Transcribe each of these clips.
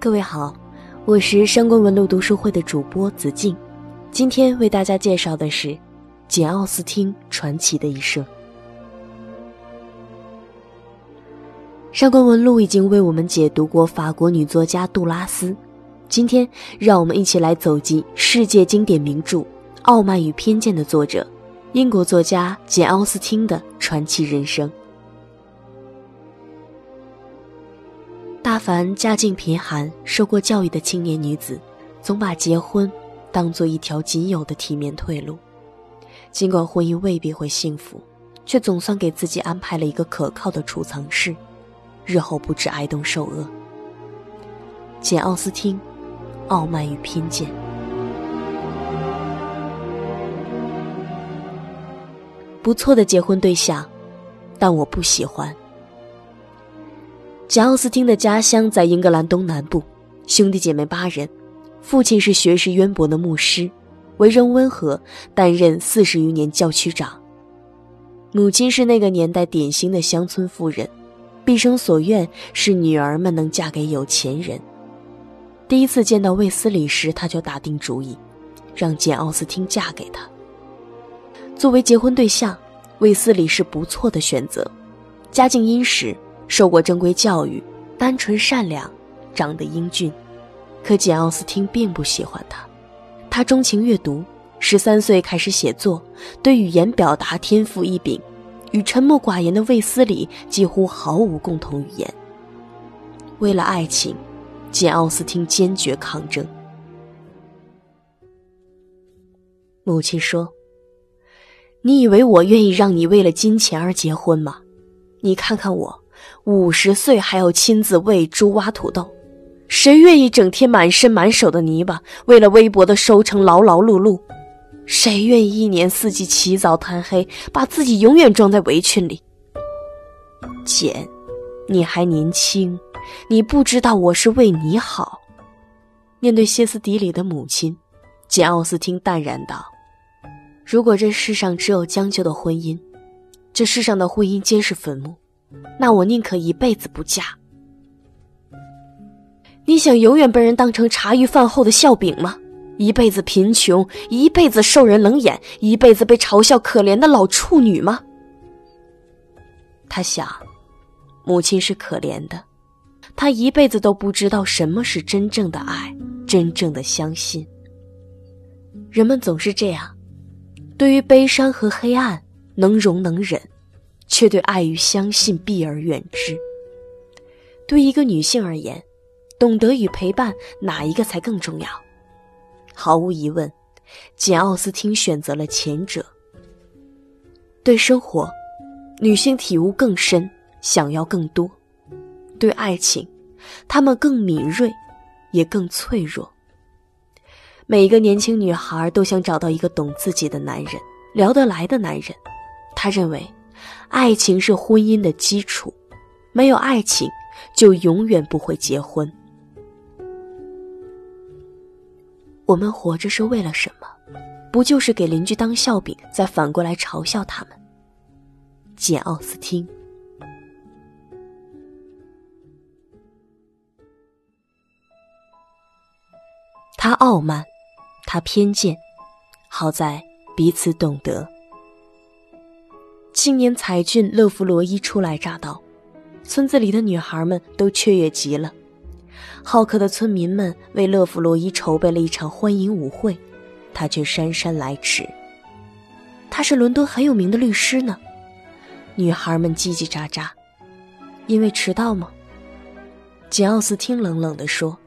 各位好，我是上官文路读书会的主播子静，今天为大家介绍的是简·奥斯汀传奇的一生。上官文路已经为我们解读过法国女作家杜拉斯，今天让我们一起来走进世界经典名著《傲慢与偏见》的作者，英国作家简·奥斯汀的传奇人生。凡家境贫寒、受过教育的青年女子，总把结婚当做一条仅有的体面退路。尽管婚姻未必会幸福，却总算给自己安排了一个可靠的储藏室，日后不致挨冻受饿。简·奥斯汀，《傲慢与偏见》。不错的结婚对象，但我不喜欢。简·奥斯汀的家乡在英格兰东南部，兄弟姐妹八人，父亲是学识渊博的牧师，为人温和，担任四十余年教区长。母亲是那个年代典型的乡村妇人，毕生所愿是女儿们能嫁给有钱人。第一次见到卫斯理时，他就打定主意，让简·奥斯汀嫁给他。作为结婚对象，卫斯理是不错的选择，家境殷实。受过正规教育，单纯善良，长得英俊，可简·奥斯汀并不喜欢他。他钟情阅读，十三岁开始写作，对语言表达天赋异禀，与沉默寡言的卫斯理几乎毫无共同语言。为了爱情，简·奥斯汀坚决抗争。母亲说：“你以为我愿意让你为了金钱而结婚吗？你看看我。”五十岁还要亲自喂猪挖土豆，谁愿意整天满身满手的泥巴，为了微薄的收成劳劳碌碌？谁愿意一年四季起早贪黑，把自己永远装在围裙里？简，你还年轻，你不知道我是为你好。面对歇斯底里的母亲，简·奥斯汀淡然道：“如果这世上只有将就的婚姻，这世上的婚姻皆是坟墓。”那我宁可一辈子不嫁。你想永远被人当成茶余饭后的笑柄吗？一辈子贫穷，一辈子受人冷眼，一辈子被嘲笑可怜的老处女吗？他想，母亲是可怜的，她一辈子都不知道什么是真正的爱，真正的相信。人们总是这样，对于悲伤和黑暗，能容能忍。却对爱与相信避而远之。对一个女性而言，懂得与陪伴哪一个才更重要？毫无疑问，简·奥斯汀选择了前者。对生活，女性体悟更深，想要更多；对爱情，她们更敏锐，也更脆弱。每一个年轻女孩都想找到一个懂自己的男人，聊得来的男人。她认为。爱情是婚姻的基础，没有爱情，就永远不会结婚。我们活着是为了什么？不就是给邻居当笑柄，再反过来嘲笑他们？简·奥斯汀。他傲慢，他偏见，好在彼此懂得。青年才俊勒弗罗伊初来乍到，村子里的女孩们都雀跃极了。好客的村民们为勒弗罗伊筹备了一场欢迎舞会，他却姗姗来迟。他是伦敦很有名的律师呢。女孩们叽叽喳喳，因为迟到吗？简·奥斯汀冷冷地说：“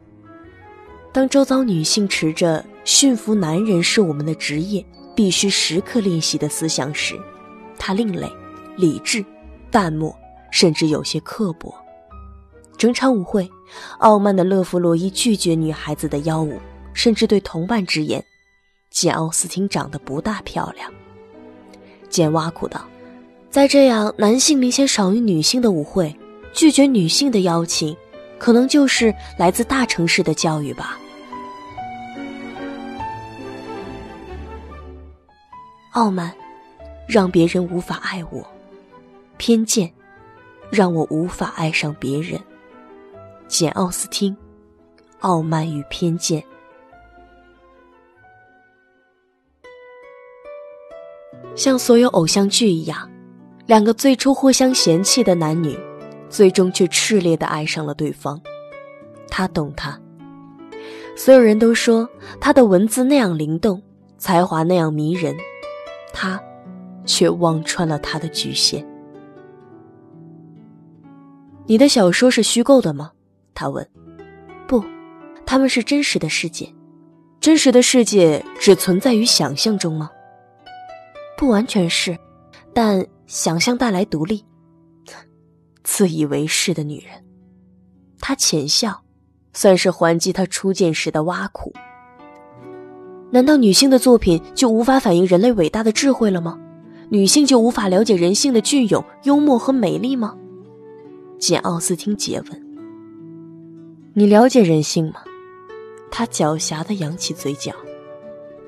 当周遭女性持着驯服男人是我们的职业，必须时刻练习的思想时。”他另类、理智、淡漠，甚至有些刻薄。整场舞会，傲慢的勒弗洛伊拒绝女孩子的邀舞，甚至对同伴直言：“简·奥斯汀长得不大漂亮。”简挖苦道：“在这样男性明显少于女性的舞会，拒绝女性的邀请，可能就是来自大城市的教育吧。”傲慢。让别人无法爱我，偏见让我无法爱上别人。简·奥斯汀，《傲慢与偏见。像所有偶像剧一样，两个最初互相嫌弃的男女，最终却炽烈的爱上了对方。他懂他。所有人都说他的文字那样灵动，才华那样迷人，他却望穿了他的局限。你的小说是虚构的吗？他问。不，他们是真实的世界。真实的世界只存在于想象中吗？不完全是，但想象带来独立。自以为是的女人，她浅笑，算是还击他初见时的挖苦。难道女性的作品就无法反映人类伟大的智慧了吗？女性就无法了解人性的隽永、幽默和美丽吗？简·奥斯汀诘问：“你了解人性吗？”他狡黠的扬起嘴角。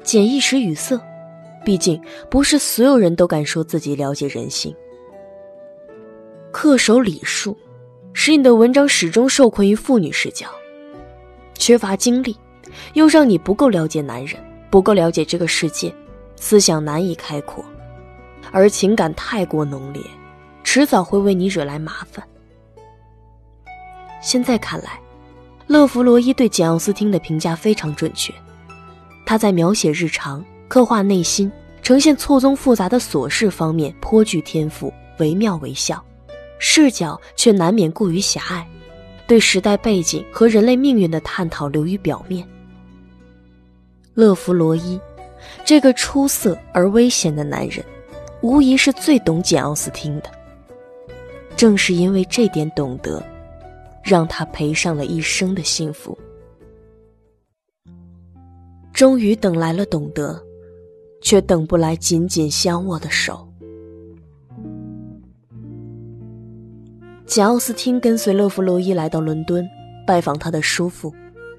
简一时语塞。毕竟，不是所有人都敢说自己了解人性。恪守礼数，使你的文章始终受困于妇女视角；缺乏经历，又让你不够了解男人，不够了解这个世界，思想难以开阔；而情感太过浓烈，迟早会为你惹来麻烦。现在看来，勒弗洛伊对简·奥斯汀的评价非常准确，他在描写日常。刻画内心、呈现错综复杂的琐事方面颇具天赋，惟妙惟肖，视角却难免过于狭隘，对时代背景和人类命运的探讨流于表面。勒弗罗伊，这个出色而危险的男人，无疑是最懂简·奥斯汀的。正是因为这点懂得，让他赔上了一生的幸福。终于等来了懂得。却等不来紧紧相握的手。简·奥斯汀跟随勒弗洛伊来到伦敦，拜访他的叔父，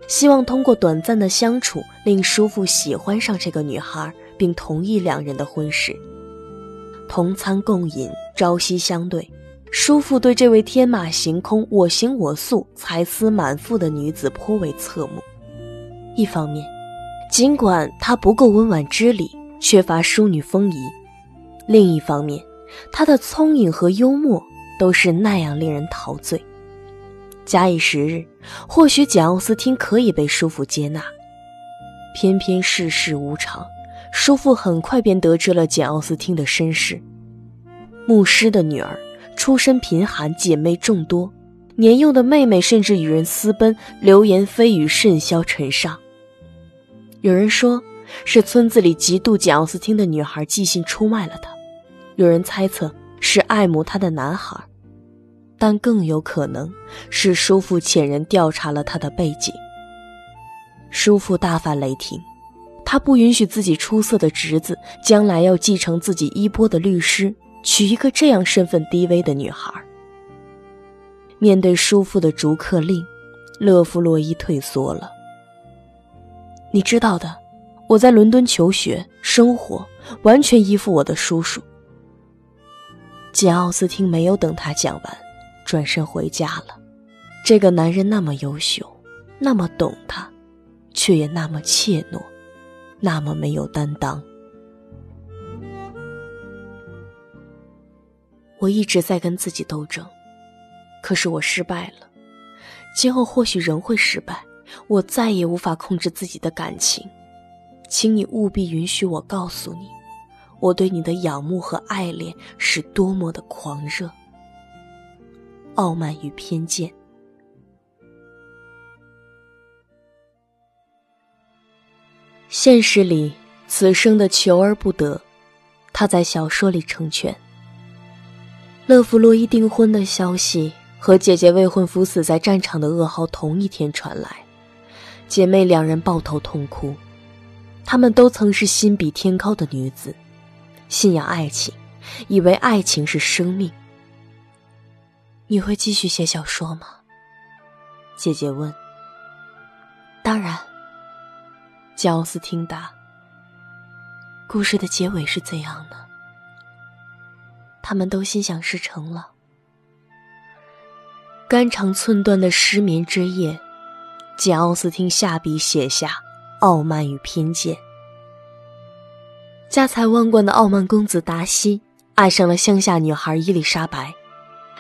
希望通过短暂的相处，令叔父喜欢上这个女孩，并同意两人的婚事。同餐共饮，朝夕相对，叔父对这位天马行空、我行我素、才思满腹的女子颇为侧目。一方面，尽管她不够温婉知礼。缺乏淑女风仪，另一方面，她的聪颖和幽默都是那样令人陶醉。假以时日，或许简·奥斯汀可以被叔父接纳。偏偏世事无常，叔父很快便得知了简·奥斯汀的身世：牧师的女儿，出身贫寒，姐妹众多，年幼的妹妹甚至与人私奔，流言蜚语甚嚣尘上。有人说。是村子里嫉妒简·奥斯汀的女孩寄信出卖了他，有人猜测是爱慕他的男孩，但更有可能是叔父遣人调查了他的背景。叔父大发雷霆，他不允许自己出色的侄子将来要继承自己衣钵的律师娶一个这样身份低微的女孩。面对叔父的逐客令，勒夫洛伊退缩了。你知道的。我在伦敦求学生活，完全依附我的叔叔。简·奥斯汀没有等他讲完，转身回家了。这个男人那么优秀，那么懂他，却也那么怯懦，那么没有担当。我一直在跟自己斗争，可是我失败了。今后或许仍会失败，我再也无法控制自己的感情。请你务必允许我告诉你，我对你的仰慕和爱恋是多么的狂热、傲慢与偏见。现实里，此生的求而不得，他在小说里成全。勒弗洛伊订婚的消息和姐姐未婚夫死在战场的噩耗同一天传来，姐妹两人抱头痛哭。她们都曾是心比天高的女子，信仰爱情，以为爱情是生命。你会继续写小说吗？姐姐问。当然。焦斯汀答。故事的结尾是怎样呢？他们都心想事成了。肝肠寸断的失眠之夜，简·奥斯汀下笔写下《傲慢与偏见》。家财万贯的傲慢公子达西爱上了乡下女孩伊丽莎白，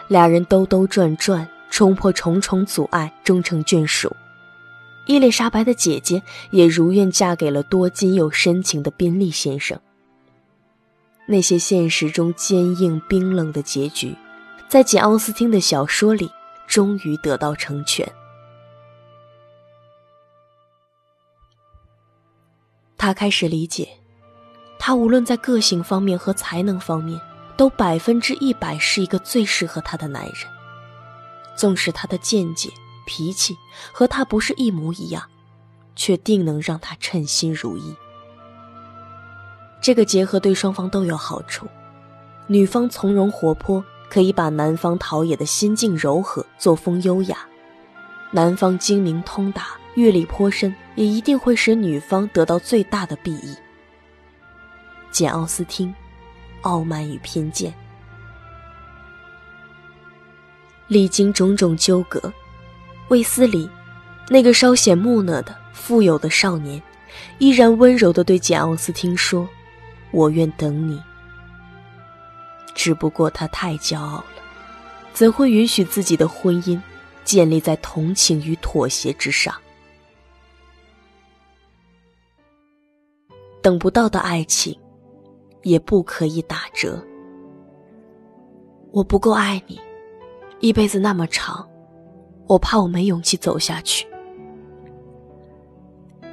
俩人兜兜转转，冲破重重阻碍，终成眷属。伊丽莎白的姐姐也如愿嫁给了多金又深情的宾利先生。那些现实中坚硬冰冷的结局，在简·奥斯汀的小说里终于得到成全。他开始理解，他无论在个性方面和才能方面，都百分之一百是一个最适合他的男人。纵使他的见解。脾气和他不是一模一样，却定能让他称心如意。这个结合对双方都有好处，女方从容活泼，可以把男方陶冶的心境柔和、作风优雅；男方精明通达、阅历颇深，也一定会使女方得到最大的裨益。简·奥斯汀，《傲慢与偏见》，历经种种纠葛。卫斯理，那个稍显木讷的、富有的少年，依然温柔地对简·奥斯汀说：“我愿等你。”只不过他太骄傲了，怎会允许自己的婚姻建立在同情与妥协之上？等不到的爱情，也不可以打折。我不够爱你，一辈子那么长。我怕我没勇气走下去。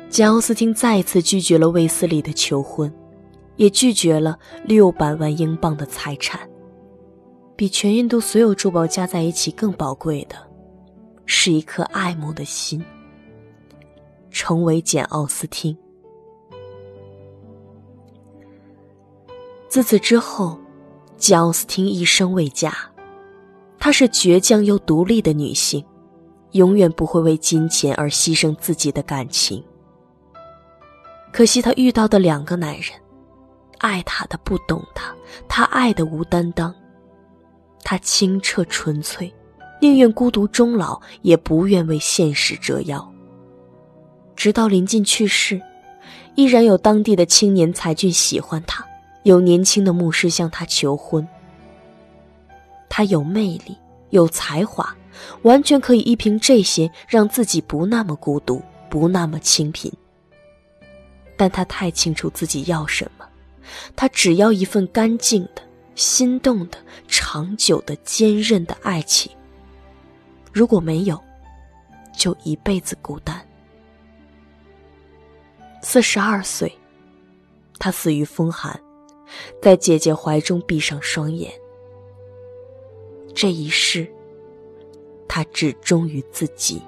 简·奥斯汀再一次拒绝了卫斯理的求婚，也拒绝了六百万英镑的财产。比全印度所有珠宝加在一起更宝贵的，是一颗爱慕的心。成为简·奥斯汀。自此之后，简·奥斯汀一生未嫁。她是倔强又独立的女性。永远不会为金钱而牺牲自己的感情。可惜他遇到的两个男人，爱他的不懂他，他爱的无担当。他清澈纯粹，宁愿孤独终老，也不愿为现实折腰。直到临近去世，依然有当地的青年才俊喜欢他，有年轻的牧师向他求婚。他有魅力，有才华。完全可以依凭这些让自己不那么孤独，不那么清贫。但他太清楚自己要什么，他只要一份干净的、心动的、长久的、坚韧的爱情。如果没有，就一辈子孤单。四十二岁，他死于风寒，在姐姐怀中闭上双眼。这一世。他只忠于自己。